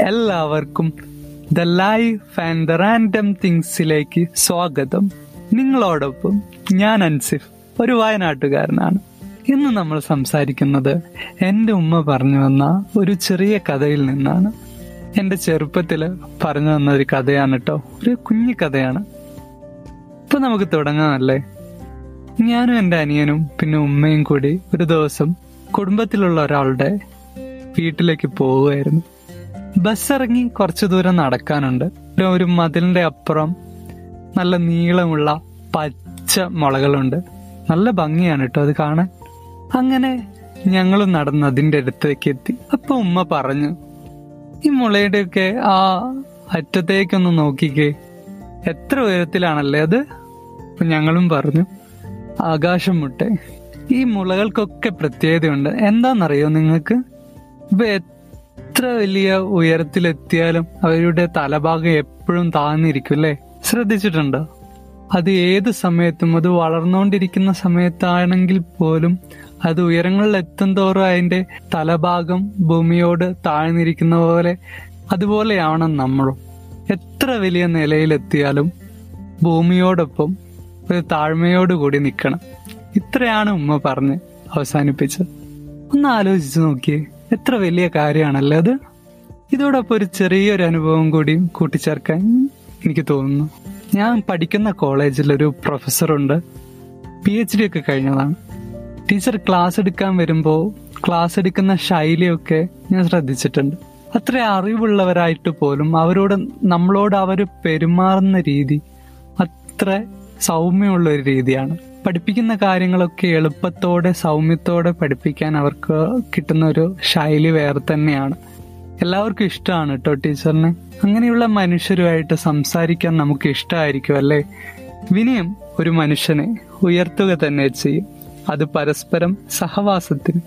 എല്ലാവർക്കും the life and the random തിങ്സിലേക്ക് സ്വാഗതം. നിങ്ങളോടൊപ്പം ഞാൻ അൻസിഫ് ഒരു വയനാട്ടുകാരനാണ്. ഇന്ന് നമ്മൾ സംസാരിക്കുന്നത് എന്റെ ഉമ്മ പറഞ്ഞു വന്ന ഒരു ചെറിയ കഥയിൽ നിന്നാണ്. എന്റെ ചെറുപ്പത്തിൽ പറഞ്ഞു വന്ന ഒരു കഥയാണ് കേട്ടോ ഒരു കുഞ്ഞു കഥയാണ്. ഇപ്പൊ നമുക്ക് തുടങ്ങാമല്ലേ? ഞാനും എന്റെ അനിയനും പിന്നെ ഉമ്മയും കൂടി ഒരു ദിവസം കുടുംബത്തിലുള്ള ഒരാളുടെ വീട്ടിലേക്ക് പോവുമായിരുന്നു ബസ് ഇറങ്ങി കുറച്ചു ദൂരം നടക്കാനുണ്ട്. ഒരു മതിലിന്റെ അപ്പുറം നല്ല നീളമുള്ള പച്ച മുളകളുണ്ട്. നല്ല ഭംഗിയാണ് കേട്ടോ അത് കാണാൻ. അങ്ങനെ ഞങ്ങൾ നടന്ന് അതിന്റെ അടുത്തേക്ക് എത്തി. അപ്പൊ ഉമ്മ പറഞ്ഞു ഈ മുളയുടെയൊക്കെ ആ അറ്റത്തേക്കൊന്ന് നോക്കിക്കേ. എത്ര ഉയരത്തിലാണല്ലേ അത്? ഞങ്ങളും പറഞ്ഞു ആകാശം മുട്ടെ. ഈ മുളകൾക്കൊക്കെ പ്രത്യേകതയുണ്ട്. എന്താണെന്നറിയോ നിങ്ങൾക്ക്? ഇപ്പൊ എത്ര വലിയ ഉയരത്തിലെത്തിയാലും അവരുടെ തലഭാഗം എപ്പോഴും താഴ്ന്നിരിക്കും അല്ലേ? ശ്രദ്ധിച്ചിട്ടുണ്ടോ. അത് ഏത് സമയത്തും അത് വളർന്നുകൊണ്ടിരിക്കുന്ന സമയത്താണെങ്കിൽ പോലും അത് ഉയരങ്ങളിൽ എത്തും തോറും അതിന്റെ തലഭാഗം ഭൂമിയോട് താഴ്ന്നിരിക്കുന്ന പോലെ അതുപോലെയാണ് നമ്മളും. എത്ര വലിയ നിലയിലെത്തിയാലും ഭൂമിയോടൊപ്പം ഒരു താഴ്മയോടുകൂടി നിൽക്കണം. ഇത്രയാണ് ഉമ്മ പറഞ്ഞ് അവസാനിപ്പിച്ചത്. ഒന്ന് ആലോചിച്ചു നോക്കിയേ. എത്ര വലിയ കാര്യമാണല്ലേ അത്? ഇതോടൊപ്പം ഒരു ചെറിയൊരു അനുഭവം കൂടി കൂട്ടിച്ചേർക്കാൻ എനിക്ക് തോന്നുന്നു. ഞാൻ പഠിക്കുന്ന കോളേജിൽ ഒരു പ്രൊഫസറുണ്ട്. പി എച്ച് ഡി ഒക്കെ കഴിഞ്ഞതാണ്. ടീച്ചർ ക്ലാസ് എടുക്കാൻ വരുമ്പോൾ ക്ലാസ് എടുക്കുന്ന ശൈലിയൊക്കെ ഞാൻ ശ്രദ്ധിച്ചിട്ടുണ്ട്. അത്ര അറിവുള്ളവരായിട്ട് പോലും അവരോട് നമ്മളോട് അവർ പെരുമാറുന്ന രീതി അത്ര സൗമ്യമുള്ള ഒരു രീതിയാണ്. പഠിപ്പിക്കുന്ന കാര്യങ്ങളൊക്കെ എളുപ്പത്തോടെ സൗമ്യത്തോടെ പഠിപ്പിക്കാൻ അവർക്ക് കിട്ടുന്ന ഒരു ശൈലി വേറെ തന്നെയാണ്. എല്ലാവർക്കും ഇഷ്ടമാണ് കേട്ടോ ടീച്ചറിന്. അങ്ങനെയുള്ള മനുഷ്യരുമായിട്ട് സംസാരിക്കാൻ നമുക്ക് ഇഷ്ടമായിരിക്കും അല്ലേ? വിനയം ഒരു മനുഷ്യനെ ഉയർത്തുക തന്നെ ചെയ്യും. അത് പരസ്പരം സഹവാസത്തിനും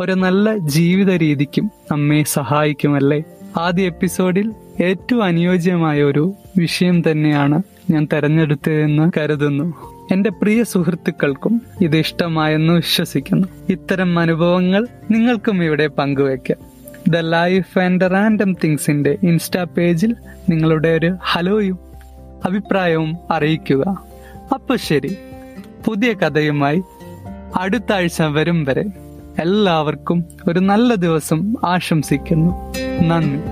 ഒരു നല്ല ജീവിത രീതിക്കും നമ്മെ സഹായിക്കുമല്ലേ ആദ്യ എപ്പിസോഡിൽ ഏറ്റവും അനുയോജ്യമായ ഒരു വിഷയം തന്നെയാണ് ഞാൻ തെരഞ്ഞെടുത്തതെന്ന് കരുതുന്നു. എന്റെ പ്രിയ സുഹൃത്തുക്കൾക്കും ഇത് ഇഷ്ടമായെന്ന് വിശ്വസിക്കുന്നു. ഇത്തരം അനുഭവങ്ങൾ നിങ്ങൾക്കും ഇവിടെ പങ്കുവെക്കാം ദ ലൈഫ് ആൻഡ് റാൻഡം തിങ്സിന്റെ ഇൻസ്റ്റാ പേജിൽ നിങ്ങളുടെ ഒരു ഹലോയും അഭിപ്രായവും അറിയിക്കുക. അപ്പൊ ശരി പുതിയ കഥയുമായി അടുത്ത ആഴ്ച വരും വരെ എല്ലാവർക്കും ഒരു നല്ല ദിവസം ആശംസിക്കുന്നു. നന്ദി.